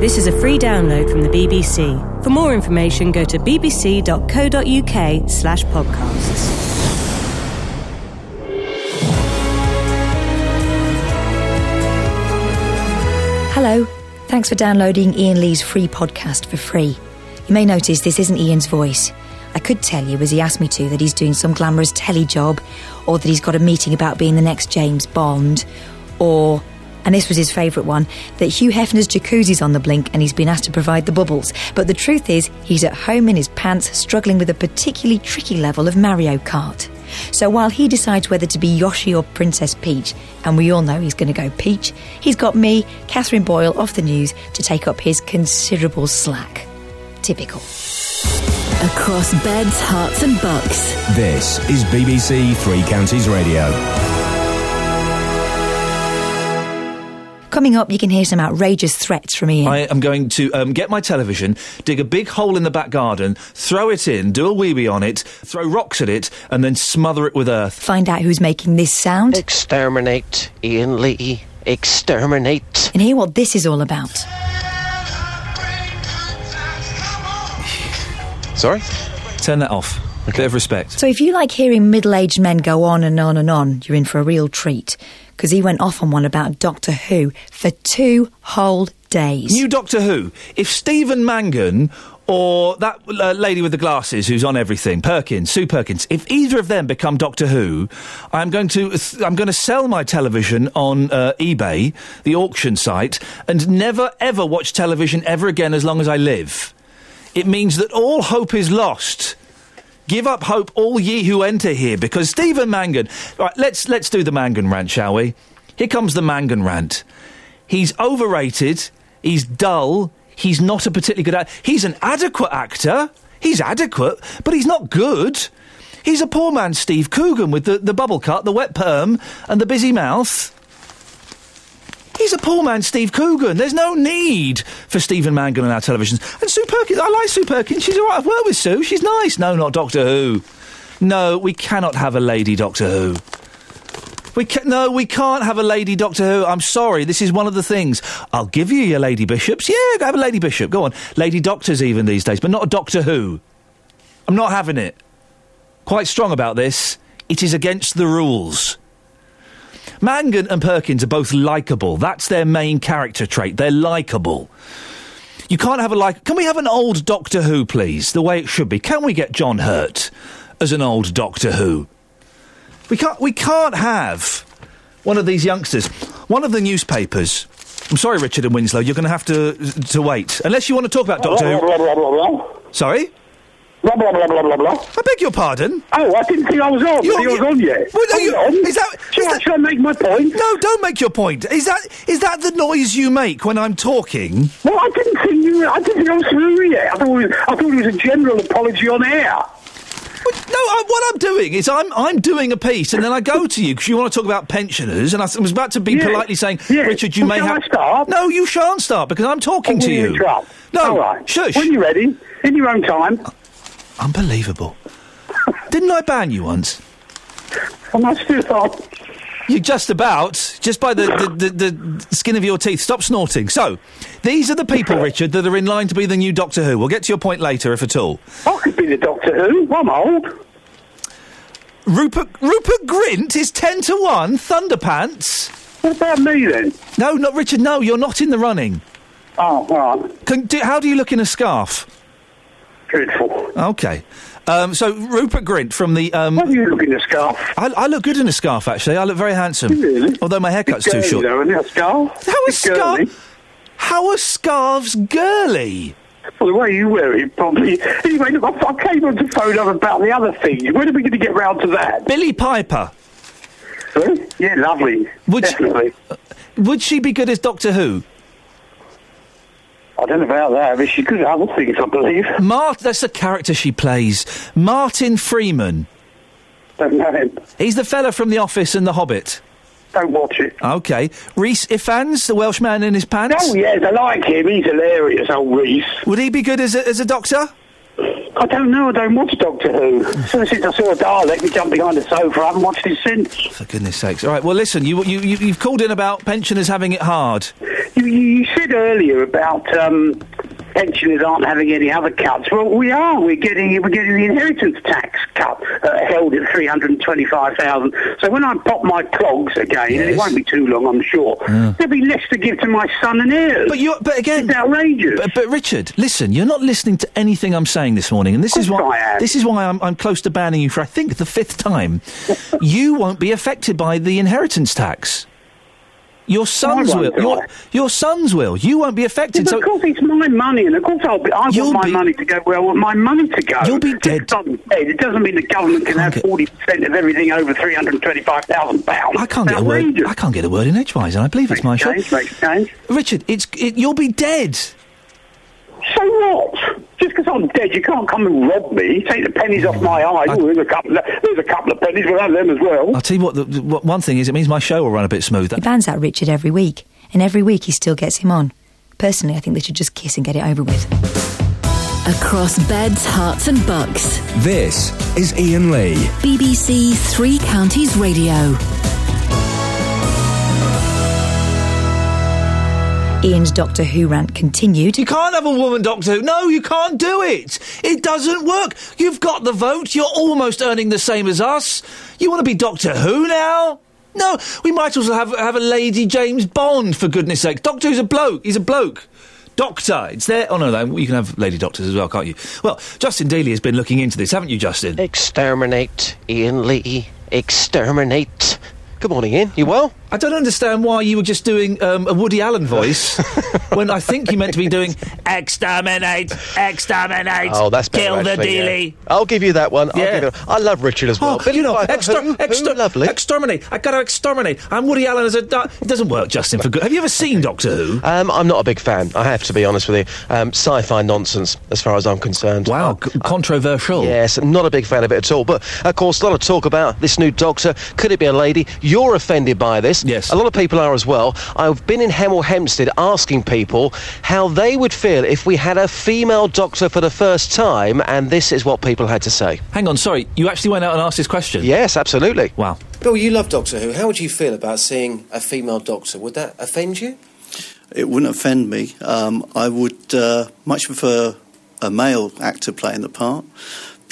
This is a free download from the BBC. For more information, go to bbc.co.uk slash podcasts. Hello. Thanks for downloading Iain Lee's free podcast for free. You may notice this isn't Iain's voice. I could tell you, as he asked me to, that he's doing some glamorous telly job, or that he's got a meeting about being the next James Bond, or, and this was his favourite one, that Hugh Hefner's jacuzzi's on the blink and he's been asked to provide the bubbles. But the truth is, he's at home in his pants, struggling with a particularly tricky level of Mario Kart. So while he decides whether to be Yoshi or Princess Peach, and we all know he's going to go Peach, he's got me, Catherine Boyle, off the news to take up his considerable slack. Typical. Across beds, hearts, and bucks. This is BBC Three Counties Radio. Coming up, you can hear some outrageous threats from Iain. I am going to um, get my television, dig a big hole in the back garden, throw it in, do a wee wee on it, throw rocks at it, and then smother it with earth. Find out who's making this sound Exterminate, Iain Lee. Exterminate. and hear what this is all about. Sorry? Turn that off. A bit of respect. So if you like hearing middle-aged men go on and on and on, you're in for a real treat. Because he went off on one about Doctor Who for two whole days. New Doctor Who. If Stephen Mangan or that uh, lady with the glasses who's on everything, Perkins, Sue Perkins, if either of them become Doctor Who, I'm going to I'm going to sell my television on uh, eBay, the auction site, and never ever watch television ever again as long as I live. It means that all hope is lost. Give up hope, all ye who enter here, because Stephen Mangan. Right, let's let's do the Mangan rant, shall we? Here comes the Mangan rant. He's overrated. He's dull. He's not a particularly good actor. He's an adequate actor. He's adequate, but he's not good. He's a poor man, Steve Coogan, with the, the bubble cut, the wet perm, and the busy mouth. He's a poor man, Steve Coogan. There's no need for Stephen Mangan on our televisions. And Sue Perkins, I like Sue Perkins. She's all right. I've worked with Sue. She's nice. No, not Doctor Who. No, we cannot have a lady Doctor Who. We ca- no, we can't have a lady Doctor Who. I'm sorry. This is one of the things. I'll give you your lady bishops. Yeah, have a lady bishop. Go on. Lady doctors even these days, but not a Doctor Who. I'm not having it. Quite strong about this. It is against the rules. Mangan and Perkins are both likable. That's their main character trait. They're likable. You can't have a like. Can we have an old Doctor Who, please? The way it should be. Can we get John Hurt as an old Doctor Who? We can't. We can't have one of these youngsters. One of the newspapers. I'm sorry, Richard and Winslow. You're going to have to to wait unless you want to talk about Doctor Who. Sorry. Blah, blah, blah, blah, blah, blah. I beg your pardon. Oh, I didn't think I was on. You're- You was on yet. Well, no, you- on. is that- Should, is I, that- should I make my point? No, don't make your point. Is that is that the noise you make when I'm talking? Well, I didn't think you. I didn't think I was through yet. I thought it was, I thought it was a general apology on air. Well, No, I, what I'm doing is I'm I'm doing a piece, and then I go to you because you want to talk about pensioners, and I was about to be Yeah. politely saying, Yeah. Richard, you Well, may have. I start? No, you shan't start because I'm talking to you. interrupt? No, All right. shush. When you're ready, in your own time. Unbelievable. Didn't I ban you once? I must still on. You just about, just by the, the, the, the skin of your teeth. Stop snorting. So, these are the people, Richard, that are in line to be the new Doctor Who. We'll get to your point later, if at all. I could be the Doctor Who. I'm old. Rupert Rupert Grint is ten to one. Thunderpants. What about me then? No, not Richard. No, you're not in the running. Oh, right. Can, do, how do you look in a scarf? Dreadful. Okay. Um, so Rupert Grint from the. Um, What are you looking at, scarf? I, I look good in a scarf, actually. I look very handsome. Really? Although my haircut's too Girly, short. Though, isn't it, a scarf? How It's is scarf? How are scarves girly? Well, the way you wear it, probably. Anyway, look, I, I came on to phone up about the other thing. When are we going to get round to that? Billie Piper. Sorry? Yeah, lovely. Would she- Definitely. Would she be good as Doctor Who? I don't know about that, but she's good at other things, I believe. Mart. That's the character she plays. Martin Freeman. Don't know him. He's the fella from The Office and The Hobbit. Don't watch it. Okay. Rhys Ifans, the Welsh man in his pants. Oh, yes, I like him. He's hilarious, old Rhys. Would he be good as a, as a doctor? I don't know. I don't watch Doctor Who. So since I saw a Dalek, we jumped behind the sofa. I haven't watched it since. For goodness sakes. All right, well, listen, you, you, you, you've called in about pensioners having it hard. You, you said earlier about um, pensioners aren't having any other cuts. Well, we are. We're getting we're getting the inheritance tax cut uh, held at three hundred and twenty-five thousand. So when I pop my clogs again, and it won't be too long, I'm sure, there'll be less to give to my son and heirs. But you, but again, it's outrageous. But, but Richard, listen, you're not listening to anything I'm saying this morning, and this is why this is why I'm, I'm close to banning you for I think the fifth time. you won't be affected by the inheritance tax. Your sons will. Your, your sons will. You won't be Yeah, affected. so of course, it's my money, and of course, I'll be, I want my be- money to go where I want my money to go. You'll be dead. dead. It doesn't mean the government can have forty percent of everything over three hundred twenty-five thousand pounds. I can't get a word. I can't get a word in edgewise, and I believe it's my show. Change, makes change. Richard, it's it, you'll be dead. So what? Just because I'm dead, you can't come and rob me. Take the pennies off my eyes. Oh, there's a couple. Of, there's a couple of pennies. We'll have them as well. I'll tell you what. The, the, what one thing is, it means my show will run a bit smoother. He bans out Richard every week, and every week he still gets him on. Personally, I think they should just kiss and get it over with. Across beds, hearts, and bucks. This is Iain Lee. BBC Three Counties Radio. Iain's Doctor Who rant continued. You can't have a woman doctor. Who. No, you can't do it. It doesn't work. You've got the vote. You're almost earning the same as us. You want to be Doctor Who now? No, we might as well have have a lady James Bond for goodness sake. Doctor Who's a bloke. He's a bloke. Doctor, it's there. Oh no, no, you can have lady doctors as well, can't you? Well, Justin Dealey has been looking into this, haven't you, Justin? Exterminate, Iain Lee. Exterminate. Good morning, Iain. You well? I don't understand why you were just doing um, a Woody Allen voice when I think you meant to be doing exterminate, exterminate, Oh, that's better, kill the actually, yeah. I'll give you that one. I'll Yeah. give it- I love Richard as well. Oh, Billie you know, Piper, exter- who- who lovely. exterminate. I gotta exterminate. I'm Woody Allen as a. It doesn't work, Justin. For good. Have you ever seen Doctor Who? Um, I'm not a big fan. I have to be honest with you. Um, sci-fi nonsense, as far as I'm concerned. Wow, c- controversial. Yes, I'm not a big fan of it at all. But of course, a lot of talk about this new Doctor. Could it be a lady? You're offended by this. Yes. A lot of people are as well. I've been in Hemel Hempstead asking people how they would feel if we had a female Doctor for the first time, and this is what people had to say. Hang on, sorry. You actually went out and asked this question. Yes, absolutely. Wow. Bill, you love Doctor Who. How would you feel about seeing a female Doctor? Would that offend you? It wouldn't offend me. Um, I would uh, much prefer a male actor playing the part,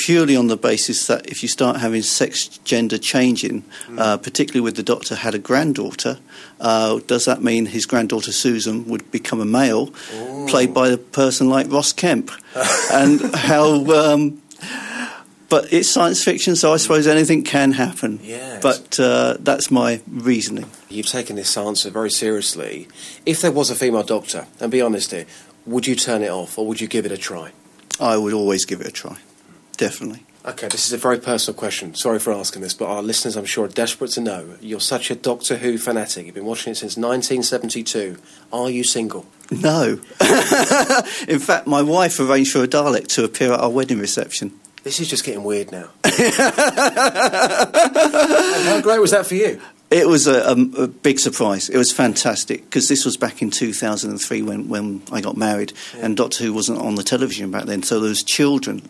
purely on the basis that if you start having sex gender changing, uh, particularly with the Doctor had a granddaughter, uh, does that mean his granddaughter Susan would become a male, played by a person like Ross Kemp? and how. Um, but it's science fiction, so I suppose anything can happen. Yes. But uh, that's my reasoning. You've taken this answer very seriously. If there was a female Doctor, and be honest here, would you turn it off or would you give it a try? I would always give it a try. Definitely. Okay, this is a very personal question. Sorry for asking this, but our listeners, I'm sure, are desperate to know. You're such a Doctor Who fanatic. You've been watching it since 1972. Are you single? No. In fact, my wife arranged for a Dalek to appear at our wedding reception. This is just getting weird now. How great was that for you? It was a, a, a big surprise. It was fantastic because this was back in 2003 when, when I got married, and Doctor Who wasn't on the television back then. So there was children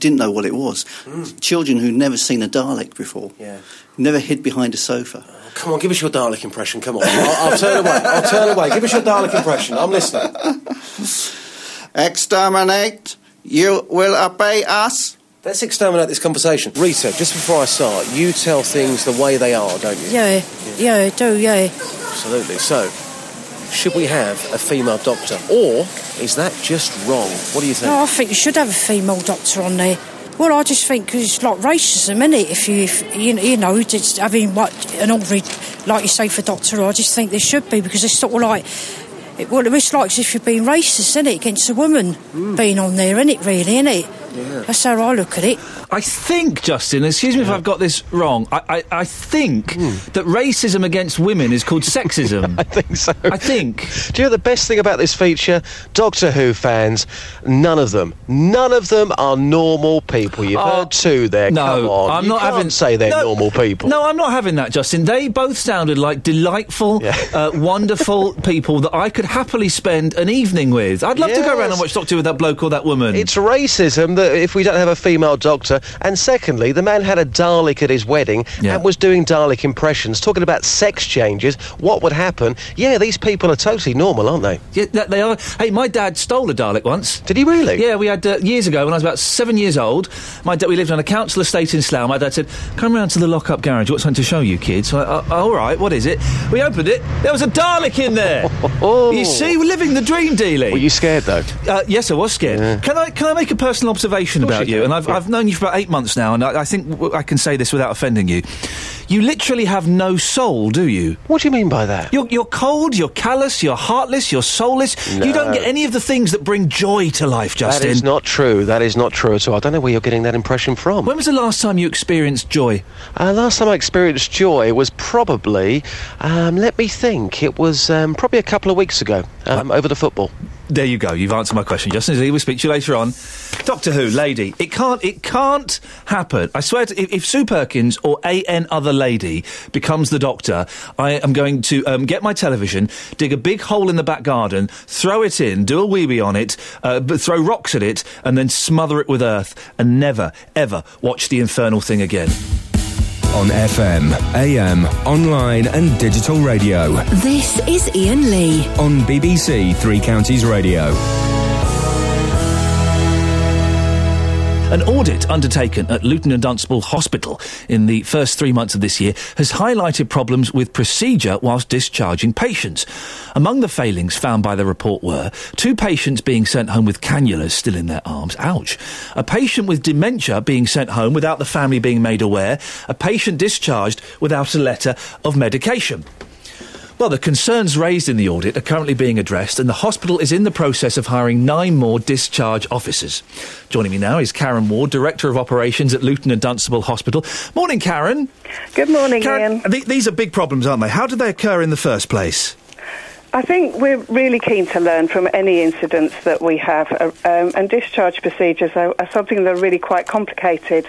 didn't know what it was. Mm. Children who'd never seen a Dalek before, Yeah. never hid behind a sofa. Oh, come on, give us your Dalek impression. Come on. I'll, I'll turn away. I'll turn away. Give us your Dalek impression. I'm listening. Exterminate! You will obey us. Let's exterminate this conversation. Rita, just before I start, you tell things the way they are, don't you? Yeah, yeah, I do, yeah. Absolutely. So, should we have a female doctor? Or is that just wrong? What do you think? No, I think you should have a female doctor on there. Well, I just think it's like racism, isn't it? If you, if, you, you know, just having what an ordinary, like you say, for doctor, I just think there should be because it's sort of like, it, well, it's like as if you're being racist, isn't it, against a woman hmm. being on there, isn't it, really, isn't it? Yeah. That's how I look at it. I think, Justin, excuse me if I've got this wrong, I, I, I think that racism against women is called sexism. I think so. I think. Do you know the best thing about this feature? Doctor Who fans, none of them, none of them are normal people. You've Oh, heard two there. No, Come on. I'm You not can't having. say they're no, normal people. No, I'm not having that, Justin. They both sounded like delightful, uh, wonderful people that I could happily spend an evening with. I'd love to go around and watch Doctor Who with that bloke or that woman. It's racism that if we don't have a female doctor, and secondly, the man had a Dalek at his wedding Yeah. and was doing Dalek impressions, talking about sex changes, what would happen? Yeah, these people are totally normal, aren't they? Yeah, they are. Hey, my dad stole a Dalek once. Did he really? Yeah, we had uh, years ago when I was about seven years old. My dad, we lived on a council estate in Slough. My dad said, "Come round to the lock-up garage. What's something to show you, kids?" So I, uh, all right, what is it? We opened it. There was a Dalek in there. oh. You see, we're living the dream, Dealey. Were you scared though? Uh, yes, I was scared. Can I can I make a personal observation course about you? And I've, yeah. I've known you for about eight months now, and I, I think w- I can say this without offending you. You literally have no soul, do you? What do you mean by that? You're, you're cold, you're callous, you're heartless, you're soulless. You don't get any of the things that bring joy to life, Justin. That is not true. That is not true at all. I don't know where you're getting that impression from. When was the last time you experienced joy? Uh, last time I experienced joy was probably, um, let me think, it was um, probably a couple of weeks ago um, over the football. There you go. You've answered my question, Justin. Lee, We'll speak to you later on. Doctor Who, lady. It can't. It can't happen. I swear. To, if, if Sue Perkins or a n other lady becomes the Doctor, I am going to um, get my television, dig a big hole in the back garden, throw it in, do a weeby on it, uh, throw rocks at it, and then smother it with earth, and never, ever watch the infernal thing again. On FM, AM, online, and digital radio. This is Iain Lee. On BBC Three Counties Radio. An audit undertaken at Luton and Dunstable Hospital in the first three months of this year has highlighted problems with procedure whilst discharging patients. Among the failings found by the report were two patients being sent home with cannulas still in their arms. Ouch. A patient with dementia being sent home without the family being made aware. A patient discharged without a letter of medication. Well, the concerns raised in the audit are currently being addressed, and the hospital is in the process of hiring nine more discharge officers. Joining me now is Karen Ward, Director of Operations at Luton and Dunstable Hospital. Morning, Karen. Good morning, Karen, Iain. th- these are big problems, aren't they? How did they occur in the first place? I think we're really keen to learn from any incidents that we have, uh, um, and discharge procedures are, are something that are really quite complicated.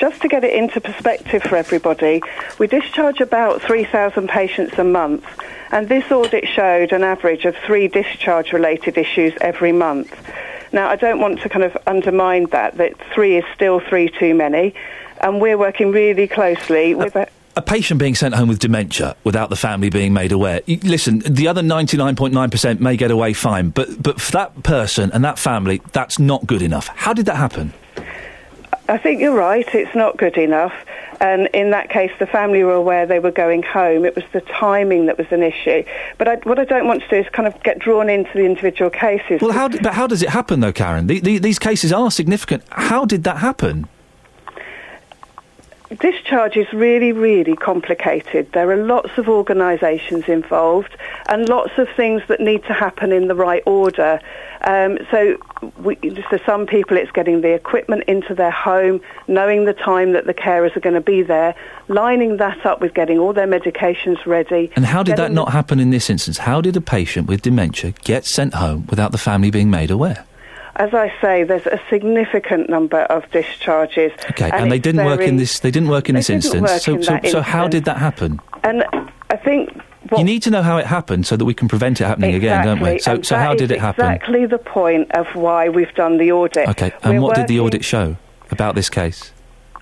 Just to get it into perspective for everybody, we discharge about 3,000 patients a month, and this audit showed an average of three discharge related issues every month. Now, I don't want to kind of undermine that, that three is still three too many, and we're working really closely with. a A patient being sent home with dementia without the family being made aware. Listen, the other 99.9% may get away fine, but, but for that person and that family, that's not good enough. How did that happen? I think you're right. It's not good enough. And in that case, the family were aware they were going home. It was the timing that was an issue. But I, what I don't want to do is kind of get drawn into the individual cases. Well, how, but how does it happen, though, Karen? The, the, these cases are significant. How did that happen? Discharge is really, really complicated. There are lots of organisations involved and lots of things that need to happen in the right order. Um, so, we, for some people, it's getting the equipment into their home, knowing the time that the carers are going to be there, lining that up with getting all their medications ready. And how did that not happen in this instance? How did a patient with dementia get sent home without the family being made aware? As I say, there's a significant number of discharges. Okay, and, they didn't work in this. They didn't work in this instance. so, in so, so how did that happen? And I think you need to know how it happened so that we can prevent it happening again, don't we? So, and so how did it happen? Exactly the point of why we've done the audit. Okay, and We're what did the audit show about this case?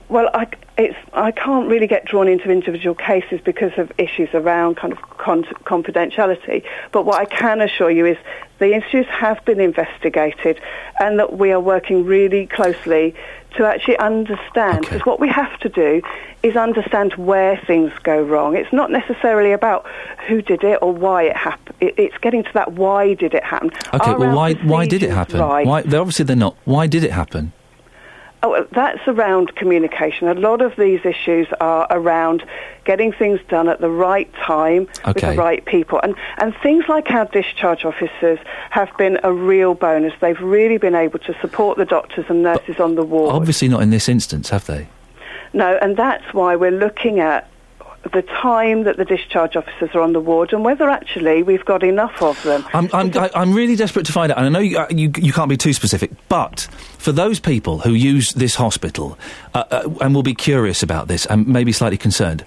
Well, I, it's, I can't really get drawn into individual cases because of issues around kind of con- confidentiality. But what I can assure you is the issues have been investigated and that we are working really closely to actually understand. Because what we have to do is understand where things go wrong. It's not necessarily about who did it or why it happened. It, it's getting to that why did it happen. Okay, Are well, why why did it happen? right? Why? They're obviously they're not. Why did it happen? Oh, uh, that's around communication. A lot of these issues are around getting things done at the right time with the right people. And, and things like our discharge officers have been a real bonus. They've really been able to support the doctors and nurses on the ward. Obviously not in this instance, have they? No, and that's why we're looking at the time that the discharge officers are on the ward and whether actually we've got enough of them. I'm, I'm, I- I'm really desperate to find out, and I know you, uh, you, you can't be too specific, but for those people who use this hospital uh, uh, and will be curious about this and maybe slightly concerned,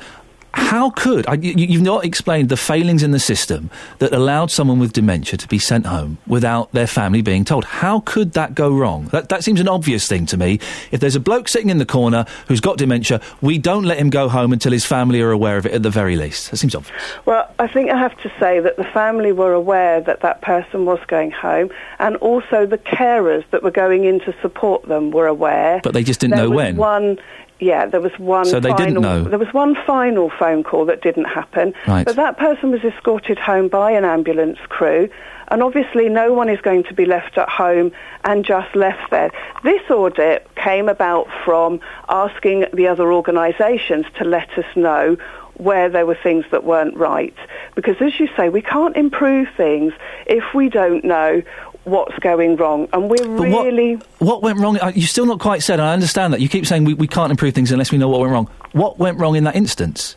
How could I, you, you've not explained the failings in the system that allowed someone with dementia to be sent home without their family being told? How could that go wrong? That, that seems an obvious thing to me. If there's a bloke sitting in the corner who's got dementia, we don't let him go home until his family are aware of it at the very least. That seems obvious. Well, I think I have to say that the family were aware that that person was going home, and also the carers that were going in to support them were aware. But they just didn't There know when. One, yeah, there was one. So they final, didn't know. There was one final phone call that didn't happen. Right. But that person was escorted home by an ambulance crew. And obviously, no one is going to be left at home and just left there. This audit came about from asking the other organisations to let us know where there were things that weren't right. Because as you say, we can't improve things if we don't know what's going wrong. And we're But what- really. What went wrong? Uh, You still not quite said. and I understand that you keep saying we, we can't improve things unless we know what went wrong. What went wrong in that instance?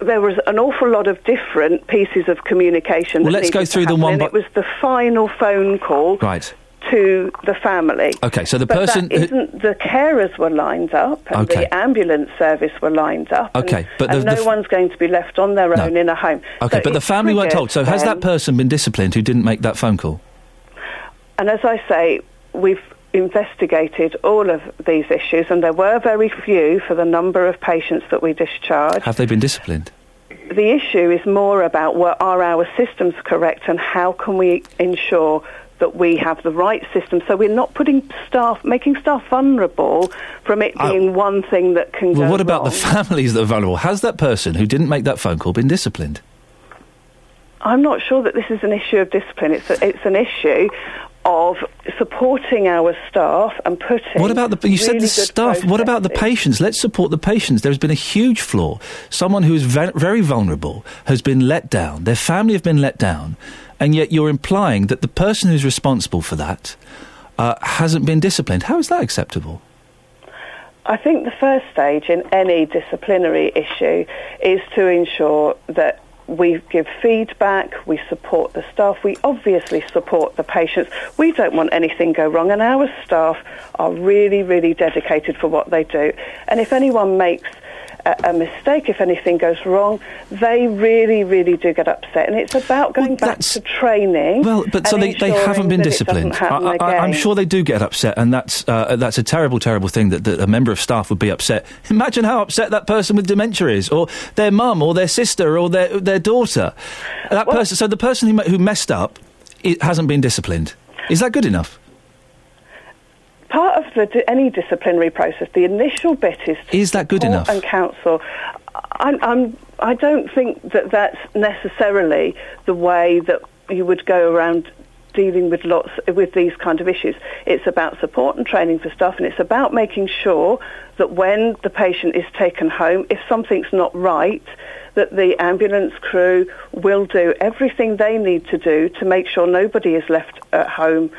there was an awful lot of different pieces of communication. Well, let's go through them one and by- It was the final phone call Right. to the family. Okay, so the but person that who- isn't the carers were lined up and Okay. the ambulance service were lined up. and- Okay, but the- and the no f- one's going to be left on their No. own in a home. Okay, So but the family weren't told. So has that person been disciplined who didn't make that phone call? And as I say, we've investigated all of these issues, and there were very few for the number of patients that we discharged. Have they been disciplined? the issue is more about are our systems correct and how can we ensure that we have the right system so we're not putting staff making staff vulnerable from it being one thing that can Well, what about wrong. the families that are vulnerable? Has that person who didn't make that phone call been disciplined? I'm not sure that this is an issue of discipline it's a, it's an issue of supporting our staff and putting What about the? You said the staff. What about the patients? Let's support the patients. There's been a huge flaw. Someone who is ve- very vulnerable has been let down. Their family have been let down, and yet you're implying that the person who's responsible for that uh, hasn't been disciplined. How is that acceptable? I think the first stage in any disciplinary issue is to ensure that we give feedback, we support the staff, we obviously support the patients. We don't want anything go wrong, and our staff are really, really dedicated for what they do. And if anyone makes a, a mistake, if anything goes wrong, they really, really do get upset. And it's about going back to training. Well, but so they, they haven't been disciplined. I, I, I'm sure they do get upset, and that's uh, that's a terrible, terrible thing that, that a member of staff would be upset. Imagine how upset that person with dementia is, or their mum, or their sister, or their their daughter. That person. So the person who, who messed up it hasn't been disciplined. Is that good enough? Part of the, any disciplinary process, the initial bit is to Is that good support enough? and counsel. I'm, I'm, I don't think that that's necessarily the way that you would go around dealing with lots with these kind of issues. It's about support and training for staff, and it's about making sure that when the patient is taken home, if something's not right, that the ambulance crew will do everything they need to do to make sure nobody is left at home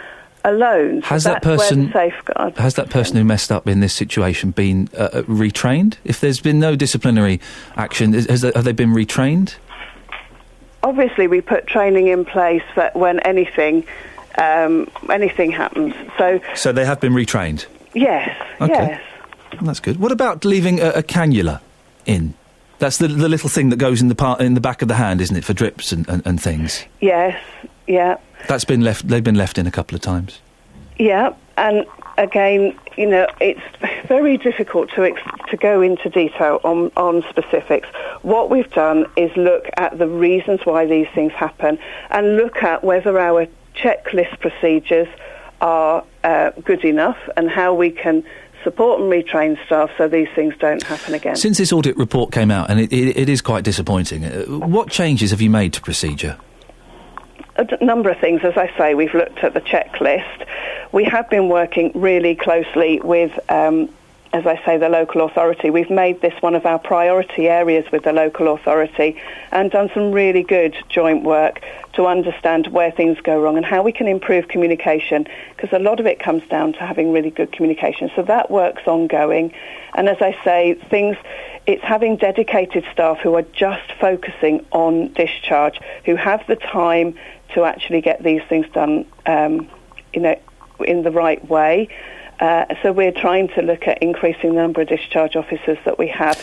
alone. So Has that that's where the person safeguard has that person who messed up in this situation been uh, uh, retrained? If there's been no disciplinary action, is, has, have they been retrained? obviously we put training in place for when anything um, anything happens. So So they have been retrained. yes, Okay. yes. Well, That's good. What about leaving a, a cannula in? That's the, the little thing that goes in the part in the back of the hand, isn't it, for drips and, and, and things? Yes, yeah, That's been left. They've been left in a couple of times. yeah. And again, you know, it's very difficult to ex- to go into detail on on specifics. What we've done is look at the reasons why these things happen and look at whether our checklist procedures are uh, good enough and how we can support and retrain staff so these things don't happen again. Since this audit report came out, and it, it, it is quite disappointing, uh, what changes have you made to procedure? A number of things. As I say, we've looked at the checklist. We have been working really closely with, um, as I say, the local authority. We've made this one of our priority areas with the local authority and done some really good joint work to understand where things go wrong and how we can improve communication because a lot of it comes down to having really good communication. So that work's ongoing. And as I say, things it's having dedicated staff who are just focusing on discharge, who have the time to actually get these things done, um, you know, in the right way. Uh, so we're trying to look at increasing the number of discharge officers that we have.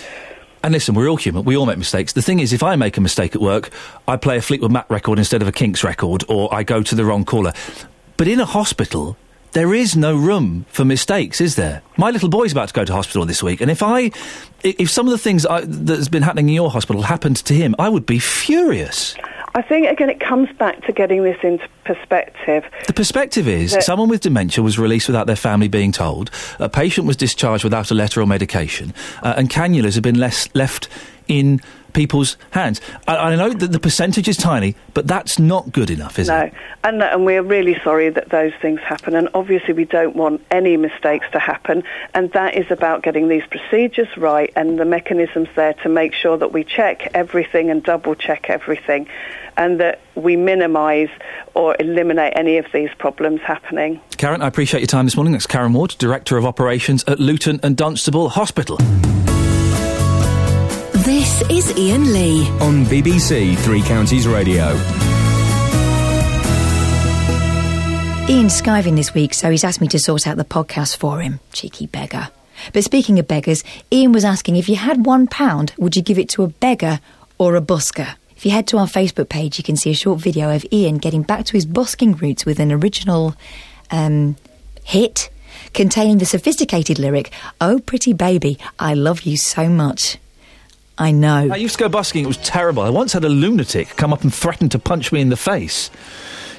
And listen, we're all human. We all make mistakes. The thing is, if I make a mistake at work, I play a Fleetwood Mac record instead of a Kinks record, or I go to the wrong caller. But in a hospital, there is no room for mistakes, is there? My little boy's about to go to hospital this week, and if I, if some of the things I, that's been happening in your hospital happened to him, I would be furious. I think again it comes back to getting this into perspective. The perspective is That- someone with dementia was released without their family being told, a patient was discharged without a letter or medication, uh, and cannulas have been less, left in people's hands. I, I know that the percentage is tiny, but that's not good enough, is no, it? and and we're really sorry that those things happen. And obviously, we don't want any mistakes to happen. And that is about getting these procedures right and the mechanisms there to make sure that we check everything and double check everything, and that we minimise or eliminate any of these problems happening. Karen, I appreciate your time this morning. That's Karen Ward, Director of Operations at Luton and Dunstable Hospital. This is Iain Lee. On BBC Three Counties Radio. Iain's skiving this week, so he's asked me to sort out the podcast for him. Cheeky beggar. But speaking of beggars, Iain was asking if you had one pound, would you give it to a beggar or a busker? If you head to our Facebook page, you can see a short video of Iain getting back to his busking roots with an original um, hit containing the sophisticated lyric, Oh, pretty baby, I love you so much. I know. I used to go busking. It was terrible. I once had a lunatic come up and threaten to punch me in the face.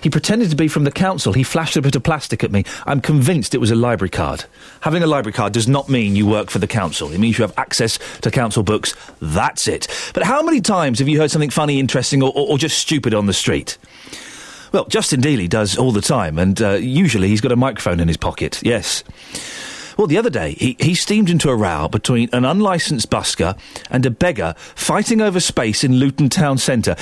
He pretended to be from the council. He flashed a bit of plastic at me. I'm convinced it was a library card. Having a library card does not mean you work for the council. It means you have access to council books. That's it. But how many times have you heard something funny, interesting, or, or, or just stupid on the street? Well, Justin Dealey does all the time, and uh, usually he's got a microphone in his pocket. Yes. Well, the other day, he, he steamed into a row between an unlicensed busker and a beggar fighting over space in Luton Town Centre.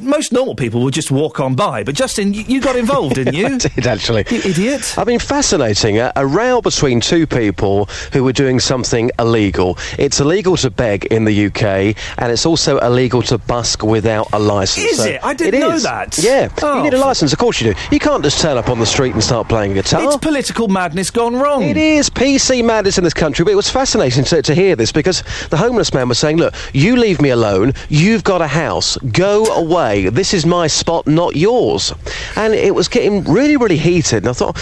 Most normal people would just walk on by, but Justin, you, you got involved, didn't you? I did actually. You idiot. I mean, fascinating. A, a row between two people who were doing something illegal. It's illegal to beg in the UK, and it's also illegal to busk without a license. Is it? I didn't it know is. that. Yeah, Oh, you need a oh. license. Of course you do. You can't just turn up on the street and start playing guitar. It's political madness gone wrong. It is PC madness in this country, but it was fascinating to, to hear this because the homeless man was saying, "Look, you leave me alone. You've got a house. Go away. This is my spot, not yours." And it was getting really, really heated. And I thought,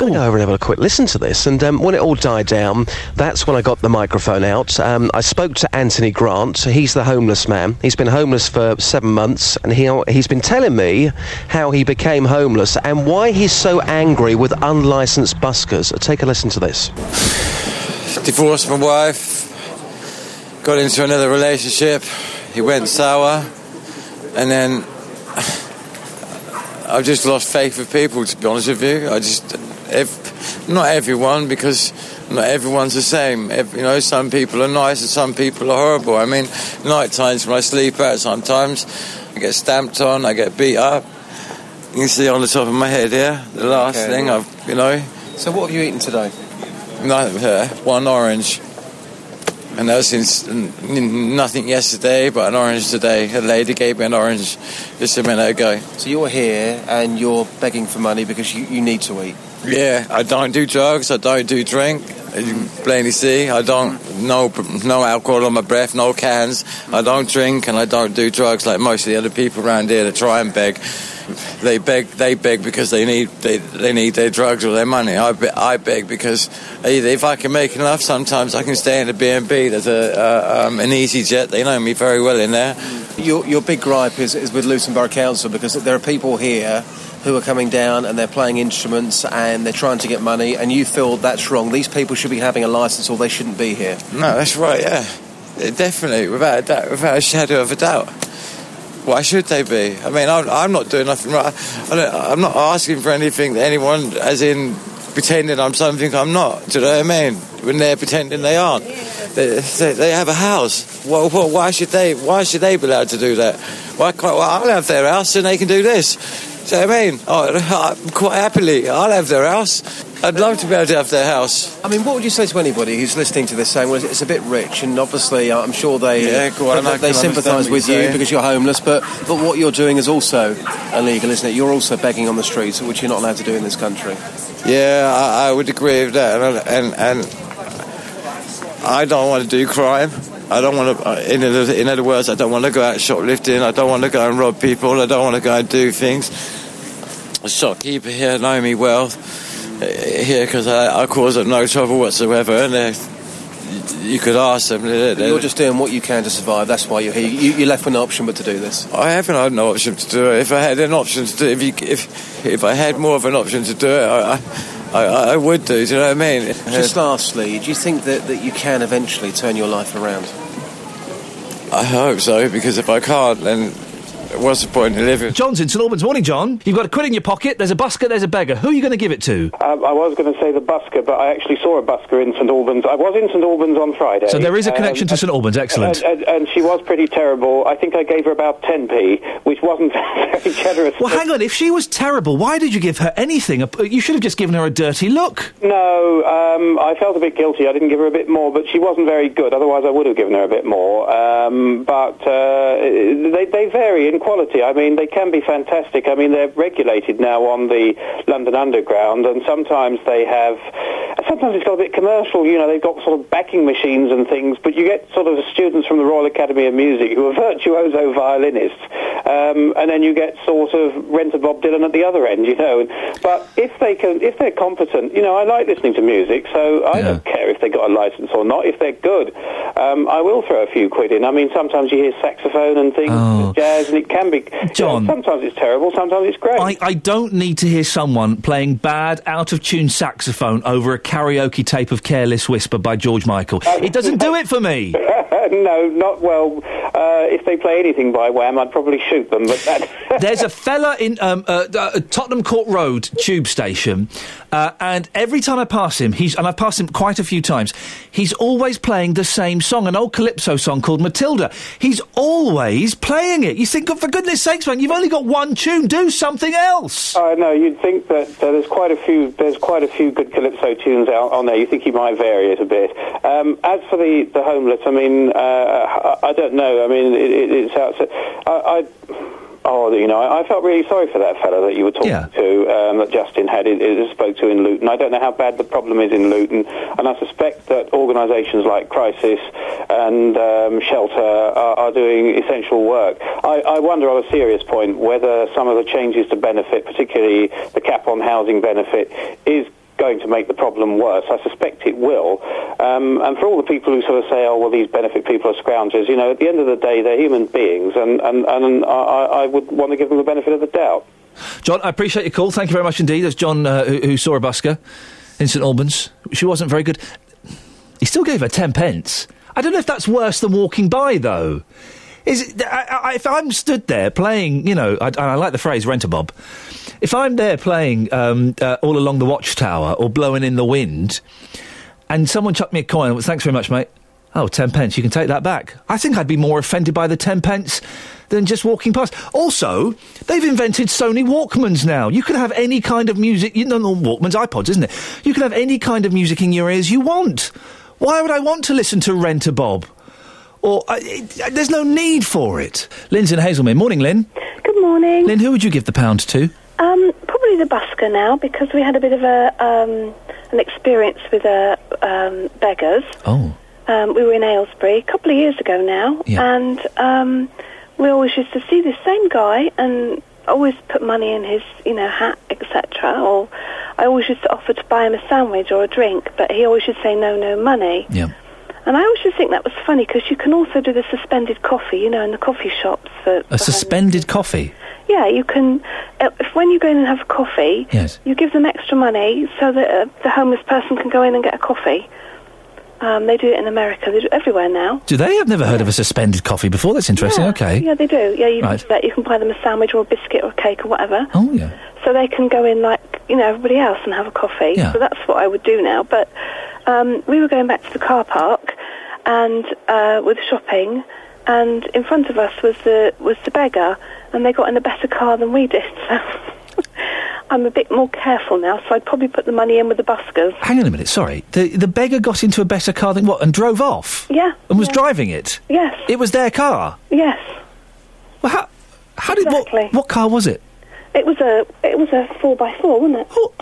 going to go over and have a quick listen to this. And um, when it all died down, that's when I got the microphone out. Um, I spoke to Anthony Grant. He's the homeless man. He's been homeless for seven months, and he he's been telling me how he became homeless and why he's so angry with unlicensed buskers. Take a listen to this. divorced my wife, got into another relationship. He went sour, and then I've just lost faith with people. To be honest with you, I just, if, not everyone, because not everyone's the same. Ev- you know, some people are nice and some people are horrible. I mean, night times when I sleep out, sometimes I get stamped on, I get beat up. You can see on the top of my head here, the last Okay. thing I've, you know. So what have you eaten today? Nothing here. One orange. And that was since nothing yesterday, but an orange today. A lady gave me an orange just a minute ago. So you're here and you're begging for money because you, you need to eat. Yeah, I don't do drugs. I don't do drink. You plainly see, I don't no no alcohol on my breath, no cans. I don't drink and I don't do drugs like most of the other people around here that try and beg. They beg, they beg because they need they, they need their drugs or their money. I, be, I beg because either if I can make enough, sometimes I can stay in a B and B. There's a uh, um, an easy jet. They know me very well in there. Your, your big gripe is, is with Luton Borough Council because there are people here who are coming down and they're playing instruments and they're trying to get money and you feel that's wrong. These people should be having a licence or they shouldn't be here. No, that's right. Yeah, definitely, without a doubt, without a shadow of a doubt. Why should they be? I mean, I'm, I'm not doing nothing right. I I'm not asking for anything that anyone, as in pretending I'm something I'm not. Do you know what I mean? When they're pretending they aren't, they, they, they have a house. Well, why should they? Why should they be allowed to do that? Why can't? Well, I'll have their house and they can do this. Do you know what I mean? Oh, quite happily, I'll have their house. I'd love to be able to have their house. I mean, what would you say to anybody who's listening to this saying, well, it's a bit rich, and obviously uh, I'm sure they, Yeah, on, they sympathise with you saying. because you're homeless, but, but what you're doing is also illegal, isn't it? You're also begging on the streets, which you're not allowed to do in this country. Yeah, I, I would agree with that, and, and and I don't want to do crime. I don't want to. In other, in other words, I don't want to go out shoplifting. I don't want to go and rob people. I don't want to go and do things. A shopkeeper here know me well uh, here because I, I cause them no trouble whatsoever, and they're- you could ask them. they're- You're just doing what you can to survive. That's why you're here. You, you're left with no option but to do this. I haven't had no option to do it. If I had an option to do it, if, you, if, if I had more of an option to do it, I, I, I, I would do. Do you know what I mean? Just lastly, do you think that, that you can eventually turn your life around? I hope so, because if I can't, then what's the point in living? John's in St Albans. Morning, John. You've got a quid in your pocket. There's a busker. There's a beggar. Who are you going to give it to? Um, I was going to say the busker, but I actually saw a busker in St Albans. I was in St Albans on Friday. So there is a connection to Um, St Albans. Excellent. And, and, and she was pretty terrible. I think I gave her about 10p, which wasn't very generous. well, hang on. If she was terrible, why did you give her anything? You should have just given her a dirty look. No, um, I felt a bit guilty. I didn't give her a bit more, but she wasn't very good. Otherwise, I would have given her a bit more. Um, but uh, they, they vary in quality. I mean, they can be fantastic. I mean, they're regulated now on the London Underground, and sometimes they have. Sometimes it's got a bit commercial. You know, they've got sort of backing machines and things. But you get sort of students from the Royal Academy of Music who are virtuoso violinists, um, and then you get sort of rent a Bob Dylan at the other end. You know, but if they can, if they're competent, you know, I like listening to music, so I don't care if they got a license or not. If they're good, um, I will throw a few quid in. I mean, sometimes you hear saxophone and things, Oh. jazz, and it can be. John. sometimes it's terrible, sometimes it's great. I, I don't need to hear someone playing bad, out of tune saxophone over a karaoke tape of Careless Whisper by George Michael. It doesn't do it for me. no, not well. Uh, if they play anything by Wham, I'd probably shoot But. There's a fella in um, uh, uh, Tottenham Court Road tube station, uh, and every time I pass him, he's and I've passed him quite a few times. He's always playing the same song, an old calypso song called Matilda. He's always playing it. You think, "Oh, for goodness sakes, man, you've only got one tune. Do something else. I know you'd think that uh, there's quite a few there's quite a few good calypso tunes out on there. You think he might vary it a bit. Um, as for the, the homeless, I mean, uh, I, I don't know. I mean, it, it, it's out. I, I Oh, you know, I, I felt really sorry for that fellow that you were talking to, um, that Justin had it, it spoke to in Luton. I don't know how bad the problem is in Luton, and I suspect that organisations like Crisis and um, Shelter are, are doing essential work. I, I wonder, on a serious point, whether some of the changes to benefit, particularly the cap on housing benefit, is going to make the problem worse. I suspect it will. Um, and for all the people who sort of say, oh, well, these benefit people are scroungers, you know, at the end of the day, they're human beings, and, and, and I, I would want to give them the benefit of the doubt. John, I appreciate your call. Thank you very much indeed. That's John uh, who, who saw a busker in St Albans. She wasn't very good. He still gave her ten pence. I don't know if that's worse than walking by, though. Is it, I, I, if I'm stood there playing, you know, I, I like the phrase "rent a bob." If I'm there playing um, uh, all along the watchtower or blowing in the wind, and someone chucked me a coin, thanks very much, mate. Oh, ten pence, you can take that back. I think I'd be more offended by the ten pence than just walking past. Also, they've invented Sony Walkmans now. You can have any kind of music, you know, Walkmans, iPods, isn't it? You can have any kind of music in your ears you want. Why would I want to listen to Rent a Bob? Or uh, it, there's no need for it. Lynn's in Hazlemere. Morning, Lynn. Good morning. Lynn, who would you give the pound to? Um, probably the busker now because we had a bit of a um, an experience with uh, um, beggars. Oh. Um, we were in Aylesbury a couple of years ago now, Yeah. and um, we always used to see this same guy and always put money in his, you know, hat, etc. Or I always used to offer to buy him a sandwich or a drink, but he always used to say no, no money. Yeah. And I always just think that was funny because you can also do the suspended coffee, you know, in the coffee shops for. A suspended coffee. Yeah, you can. Uh, if when you go in and have a coffee, Yes. you give them extra money so that uh, the homeless person can go in and get a coffee. Um, they do it in America. They do it everywhere now. Do they? I've never heard of a suspended coffee before. That's interesting. Yeah, Okay. Yeah, they do. Yeah, you Right. can that. You can buy them a sandwich or a biscuit or a cake or whatever. Oh yeah. So they can go in like you know everybody else and have a coffee. Yeah. So that's what I would do now. But um, we were going back to the car park and uh, with shopping, and in front of us was the was the beggar, and they got in a better car than we did. So I'm a bit more careful now. So I'd probably put the money in with the buskers. Hang on a minute. Sorry. The the beggar got into a better car than what and drove off. Yeah. And was yeah. driving it. Yes. It was their car. Yes. Well, how how did what what car was it? It was a it was a four by four, wasn't it? Oh.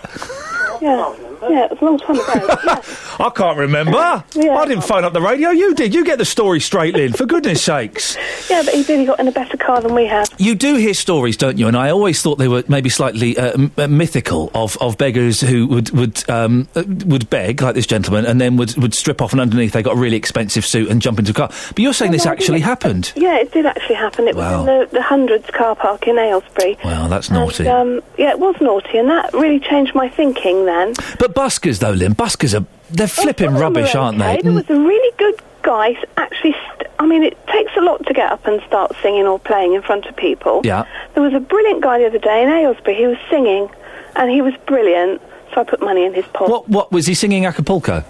Yeah. Yeah, it was a long time ago. yeah. I can't remember. Yeah. I didn't phone up the radio. You did. You get the story straight, Lynn. For goodness sakes. yeah, but he really got in a better car than we had. You do hear stories, don't you? And I always thought they were maybe slightly uh, m- uh, mythical of, of beggars who would would um, uh, would beg like this gentleman, and then would would strip off, and underneath they got a really expensive suit and jump into a car. But you're saying this no, actually happened. Yeah, it did actually happen. It Wow. was in the, the hundreds car park in Aylesbury. Well, that's naughty. And, um, yeah, it was naughty, and that really changed my thinking then. But buskers, though, Lynn, buskers are they're flipping rubbish, aren't they? There mm. was a really good guy. Actually, st- I mean, it takes a lot to get up and start singing or playing in front of people. Yeah. There was a brilliant guy the other day in Aylesbury. He was singing, and he was brilliant. So I put money in his pot. What what was he singing Acapulco?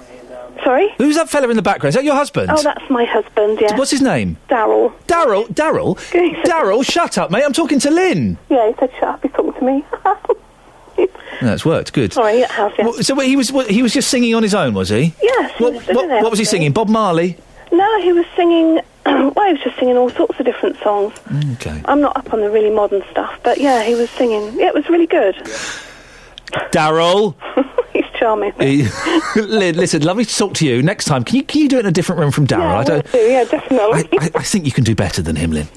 Sorry. Who's that fella in the background? Is that your husband? Oh, that's my husband. Yeah. What's his name? Daryl. Daryl. Daryl. Daryl. Shut up, mate. I'm talking to Lynn. Yeah, he said, "Shut up." He's talking to me. That's worked. Good. Sorry, it has. So he was what, he was just singing on his own, was he? Yes. he What, was what, what was he singing? Bob Marley. No, he was singing. well, he was just singing all sorts of different songs. Mm, okay. I'm not up on the really modern stuff, but yeah, he was singing. Yeah, it was really good. Daryl. He's charming. Listen, lovely to talk to you. Next time, can you can you do it in a different room from Daryl? Yeah, I don't. do, yeah, definitely. I, I think you can do better than him, Lynn.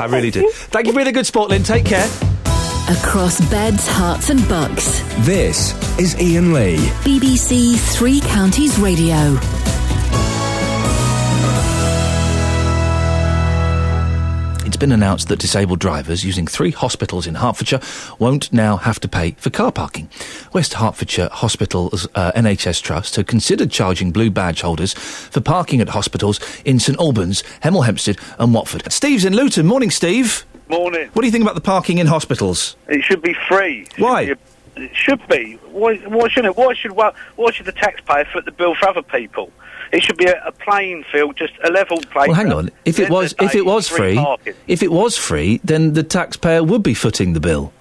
I really do. Thank you for being a good sport, Lynn. Take care. Across beds, Herts, and bucks. This is Iain Lee. BBC Three Counties Radio. It's been announced that disabled drivers using three hospitals in Hertfordshire won't now have to pay for car parking. West Hertfordshire Hospitals uh, NHS Trust have considered charging blue badge holders for parking at hospitals in St Albans, Hemel Hempstead, and Watford. Steve's in Luton. Morning, Steve. Morning. What do you think about the parking in hospitals? It should be free. It should Why? be a- it should be. Why, why shouldn't it? Why should why, why should the taxpayer foot the bill for other people? It should be a, a playing field, just a level playing. Well, hang on. If it was if it was free, parking. if it was free, then the taxpayer would be footing the bill.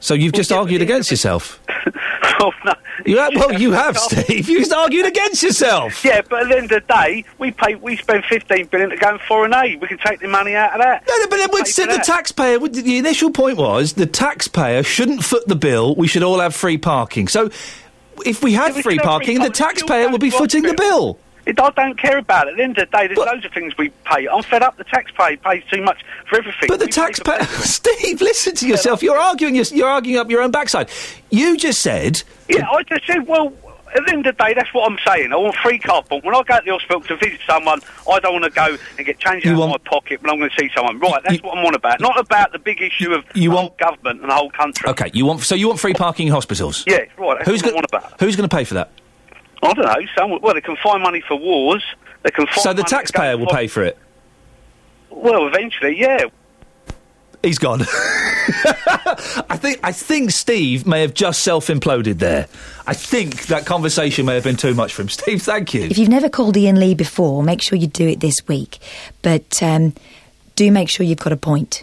So you've just argued against yourself. oh, no. You have, well, you have, Steve. You just argued against yourself. Yeah, but at the end of the day, we pay. We spend fifteen billion to go in foreign aid. We can take the money out of that. No, no, but then we'd the that. taxpayer. The initial point was the taxpayer shouldn't foot the bill. We should all have free parking. So, if we had we free parking, the parking, still taxpayer would be footing the hospital. bill. It, I don't care about it. At the end of the day, there's loads of things we pay. I'm fed up. The taxpayer pays too much for everything. But the taxpayer. Steve, listen to yourself. You're arguing. You're, you're arguing up your own backside. You just said. Yeah, I just said, well, at the end of the day, that's what I'm saying. I want free car park. When I go to the hospital to visit someone, I don't want to go and get change out of my pocket when I'm going to see someone. Right, that's what I'm on about. Not about the big issue of the whole government and the whole country. Okay, you want so you want free parking in hospitals? Yeah, right. That's Who's what I'm gonna- on about. Who's going to pay for that? I don't know. Someone, well, they can find money for wars. They can find So the money to go taxpayer will for- pay for it. Well, eventually, yeah. He's gone. I think I think Steve may have just self imploded there. I think that conversation may have been too much for him. Steve, thank you. If you've never called Iain Lee before, make sure you do it this week. But um, do make sure you've got a point.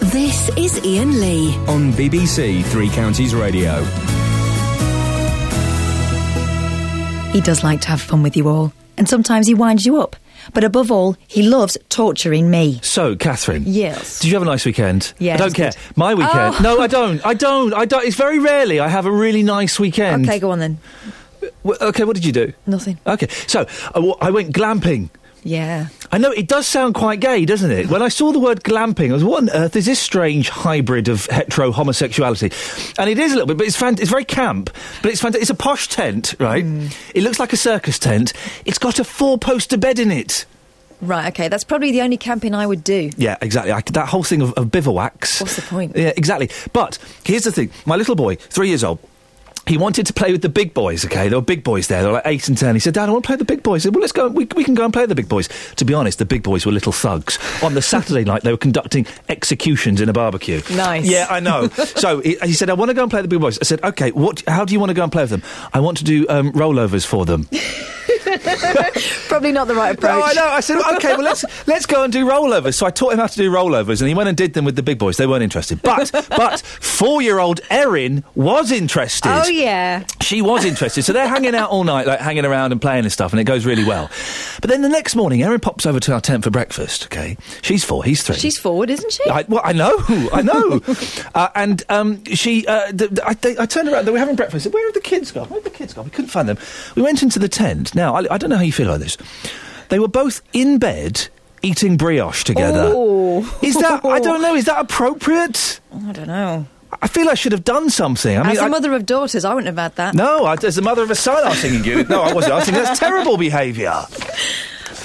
This is Iain Lee. On BBC Three Counties Radio. He does like to have fun with you all, and sometimes he winds you up. But above all, he loves torturing me. So, Catherine. Yes. Did you have a nice weekend? Yeah, I don't care. good. My weekend. Oh. No, I don't. I don't. I don't. It's very rarely I have a really nice weekend. Okay, go on then. Okay, what did you do? Nothing. Okay, so I w- I went glamping. Yeah. I know it does sound quite gay, doesn't it? When I saw the word glamping, I was, what on earth is this strange hybrid of hetero homosexuality? And it is a little bit, but it's fan- it's very camp. But it's fantastic. It's a posh tent, right? Mm. It looks like a circus tent. It's got a four-poster bed in it. Right, okay, that's probably the only camping I would do. Yeah, exactly. I, that whole thing of, of bivouacs. What's the point? Yeah, exactly. But here's the thing: my little boy, three years old. He wanted to play with the big boys, okay? There were big boys there. They were like eight and ten. He said, Dad, I want to play with the big boys. I said, well, let's go. We, we can go and play with the big boys. To be honest, the big boys were little thugs. On the Saturday night, they were conducting executions in a barbecue. Nice. Yeah, I know. so he, he said, I want to go and play with the big boys. I said, okay, what, how do you want to go and play with them? I want to do um, rollovers for them. Probably not the right approach. No, I know. I said, okay, well, let's let's go and do rollovers. So I taught him how to do rollovers, and he went and did them with the big boys. They weren't interested, but but four-year-old Erin was interested. Oh, yeah. She was interested. So they're hanging out all night, like hanging around and playing and stuff, and it goes really well. But then the next morning, Erin pops over to our tent for breakfast, okay? She's four, he's three. She's forward, isn't she? I, well, I know, I know. uh, and um, she, uh, th- th- I, they, I turned around, they were having breakfast. I said, Where have the kids gone? Where have the kids gone? We couldn't find them. We went into the tent. Now, I, I don't know how you feel about this. They were both in bed eating brioche together. Oh. Is that, I don't know, is that appropriate? I don't know. I feel I should have done something. I mean, As a I- mother of daughters, I wouldn't have had that. no, I, as the mother of a son, I was thinking you. No, I wasn't. I was thinking that's terrible behaviour.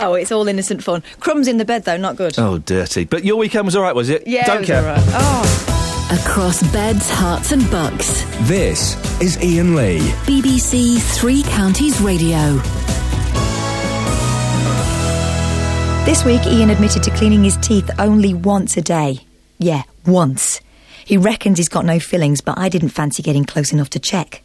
Oh, it's all innocent fun. Crumbs in the bed, though, not good. Oh, dirty. But your weekend was all right, was it? Yeah, Don't it was care. all right. Oh. Across beds, Herts, and bucks. This is Iain Lee. BBC Three Counties Radio. This week, Iain admitted to cleaning his teeth only once a day. Yeah, once. He reckons he's got no fillings, but I didn't fancy getting close enough to check.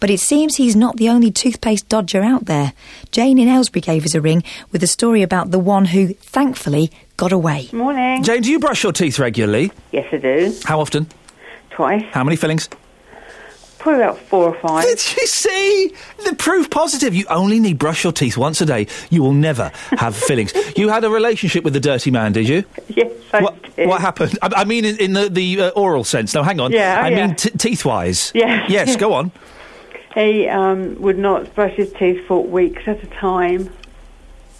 But it seems he's not the only toothpaste dodger out there. Jane in Aylesbury gave us a ring with a story about the one who, thankfully, got away. Morning. Jane, do you brush your teeth regularly? Yes, I do. How often? Twice. How many fillings? Probably about four or five. Did you see? The proof positive. You only need brush your teeth once a day. You will never have fillings. You had a relationship with the dirty man, did you? Yes, I what, did. What happened? I, I mean, in, in the, the uh, oral sense. No, hang on. Yeah, oh, I yeah. mean, t- teeth-wise. Yeah. Yes, go on. He um, would not brush his teeth for weeks at a time.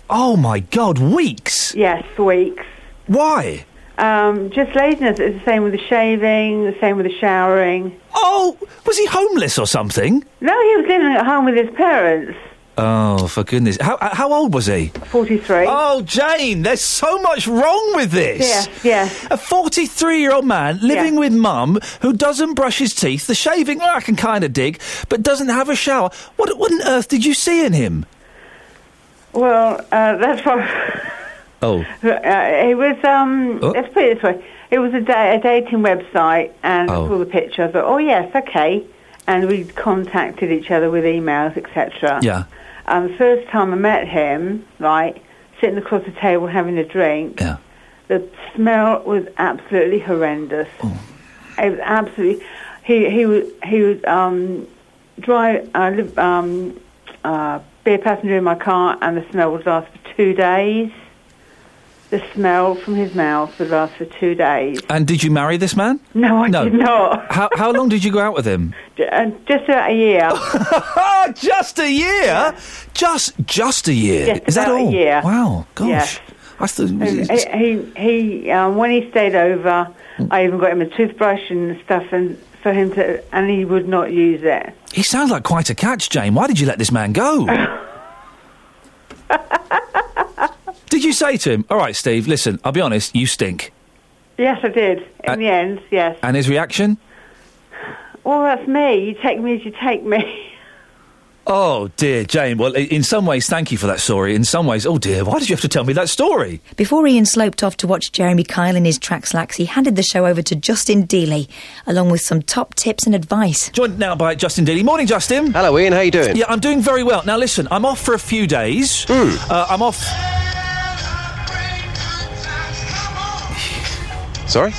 Oh my God, weeks. Yes, weeks. Why? Um, just laziness. It's the same with the shaving, the same with the showering. Oh, was he homeless or something? No, he was living at home with his parents. Oh, for goodness! How uh, how old was he? Forty-three. Oh, Jane, there's so much wrong with this. Yes, yes. A 43 year old man living with mum who doesn't brush his teeth. The shaving, well, I can kind of dig, but doesn't have a shower. What, what on earth did you see in him? Well, uh, that's what. Oh. Uh, it was, um, Oh. let's put it this way. It was a, da- a dating website, and I Oh. saw the picture. I thought, oh, yes, okay. And we contacted each other with emails, etc. Yeah. Um, the first time I met him, right, sitting across the table having a drink, Yeah. the smell was absolutely horrendous. Oh. It was absolutely. He he was he was um, drive uh, live, um, uh, be a passenger in my car, and the smell would last for two days. The smell from his mouth would last for two days. And did you marry this man? No, I No. did not. How, how long did you go out with him? J- uh, just about a year. just a year? Just just a year? Just Is that about a all? year. Wow, gosh. Yes. I thought And he he, he um, when he stayed over, I even got him a toothbrush and stuff, and for him to, and he would not use it. he sounds like quite a catch, Jane. Why did you let this man go? did you say to him, all right, Steve, listen, I'll be honest, you stink? Yes, I did. In Uh, the end, yes. And his reaction? Well, that's me. You take me as you take me. Oh, dear, Jane. Well, in some ways, thank you for that story. In some ways, oh, dear, why did you have to tell me that story? Before Iain sloped off to watch Jeremy Kyle in his track slacks, he handed the show over to Justin Dealey, along with some top tips and advice. Joined now by Justin Dealey. Morning, Justin. Hello, Iain. How you doing? Yeah, I'm doing very well. Now, listen, I'm off for a few days. Uh, I'm off. Sorry?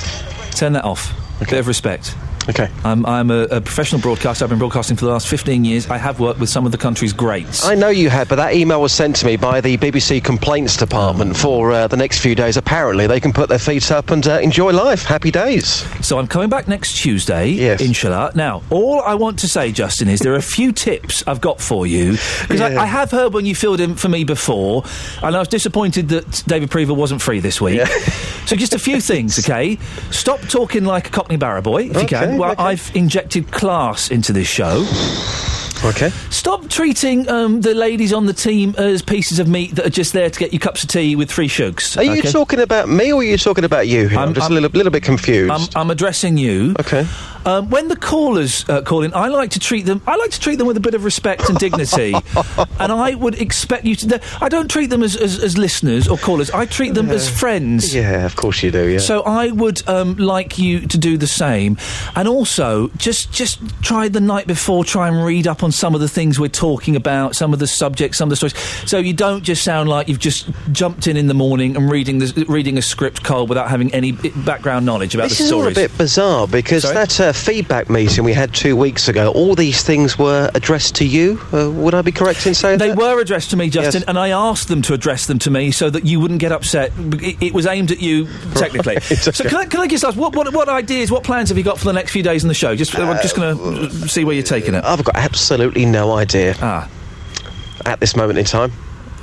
Turn that off. A bit of respect. Okay. I'm, I'm a, a professional broadcaster. I've been broadcasting for the last 15 years. I have worked with some of the country's greats. I know you have, but that email was sent to me by the BBC Complaints Department for uh, the next few days. Apparently, they can put their feet up and uh, enjoy life. Happy days. So I'm coming back next Tuesday, Yes. inshallah. Now, all I want to say, Justin, is there are a few tips I've got for you because Yeah. I, I have heard when you filled in for me before, and I was disappointed that David Prever wasn't free this week. so just a few things, okay? Stop talking like a Cockney Barra boy, if you can. Well. I've injected class into this show. Okay. Stop treating um, the ladies on the team as pieces of meat that are just there to get you cups of tea with free sugars. Are you talking about me or are you talking about you? Here? I'm, just a little, little bit confused. I'm, I'm addressing you. Okay. Um, when the callers uh, call in, I like to treat them. I like to treat them with a bit of respect and dignity, and I would expect you to. I don't treat them as, as, as listeners or callers. I treat them as friends. Yeah, of course you do. Yeah. So I would um, like you to do the same, and also just just try the night before. Try and read up on some of the things we're talking about, some of the subjects, some of the stories. So you don't just sound like you've just jumped in in the morning and reading the, reading a script cold without having any background knowledge about This the is all a bit bizarre because Sorry? that uh, feedback meeting we had two weeks ago, all these things were addressed to you. Uh, would I be correct in saying They that? were addressed to me, Justin, and I asked them to address them to me so that you wouldn't get upset. It, it was aimed at you, technically. So can I, can I just ask, what, what, what ideas, what plans have you got for the next few days on the show? Just, I'm just going to see where you're taking it. I've got absolutely no idea. Ah. At this moment in time.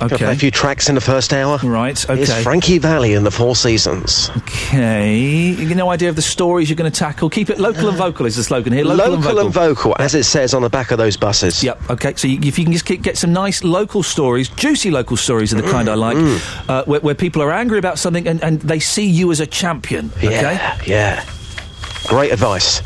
Okay. play a few tracks in the first hour. Right, Okay. It's. Frankie Valli and the Four Seasons. Okay. You no idea of the stories you're going to tackle? Keep it local and vocal is the slogan here. Local, Local, and, vocal. as it says on the back of those buses. Yep. Okay. So you, if you can just get, some nice local stories, juicy local stories are the kind I like, Mm. uh, where, where people are angry about something and, and they see you as a champion. Okay. Yeah, yeah. Great advice.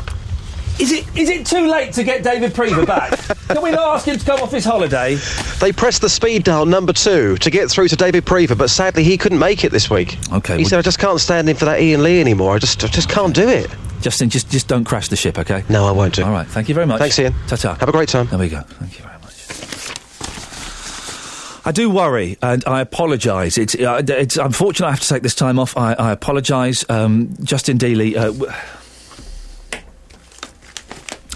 Is it is it too late to get David Prever back? Can we not ask him to come off his holiday? They pressed the speed dial number two to get through to David Prever, but sadly he couldn't make it this week. Okay. He said, I just can't stand in for that Iain Lee anymore. I just, I just can't do it. Justin, just just don't crash the ship, okay? No, I won't do. All right. Thank you very much. Thanks, Iain. Ta-ta. Have a great time. There we go. Thank you very much. I do worry, and I apologise. It's, uh, it's unfortunate I have to take this time off. I, I apologise. Um, Justin Dealey. Uh, w-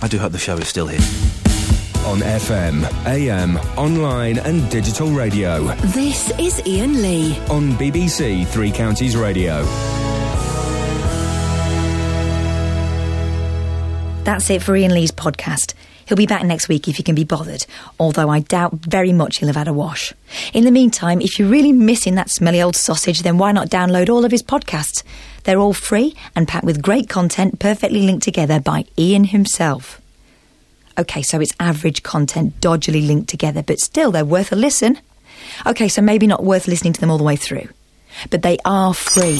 I do hope the show is still here. On FM, AM, online and digital radio. This is Iain Lee. On BBC Three Counties Radio. That's it for Iain Lee's podcast. He'll be back next week if he can be bothered, although I doubt very much he'll have had a wash. In the meantime, if you're really missing that smelly old sausage, then why not download all of his podcasts? They're all free and packed with great content perfectly linked together by Iain himself. Okay, so it's average content dodgily linked together, but still they're worth a listen. Okay, so maybe not worth listening to them all the way through, but they are free.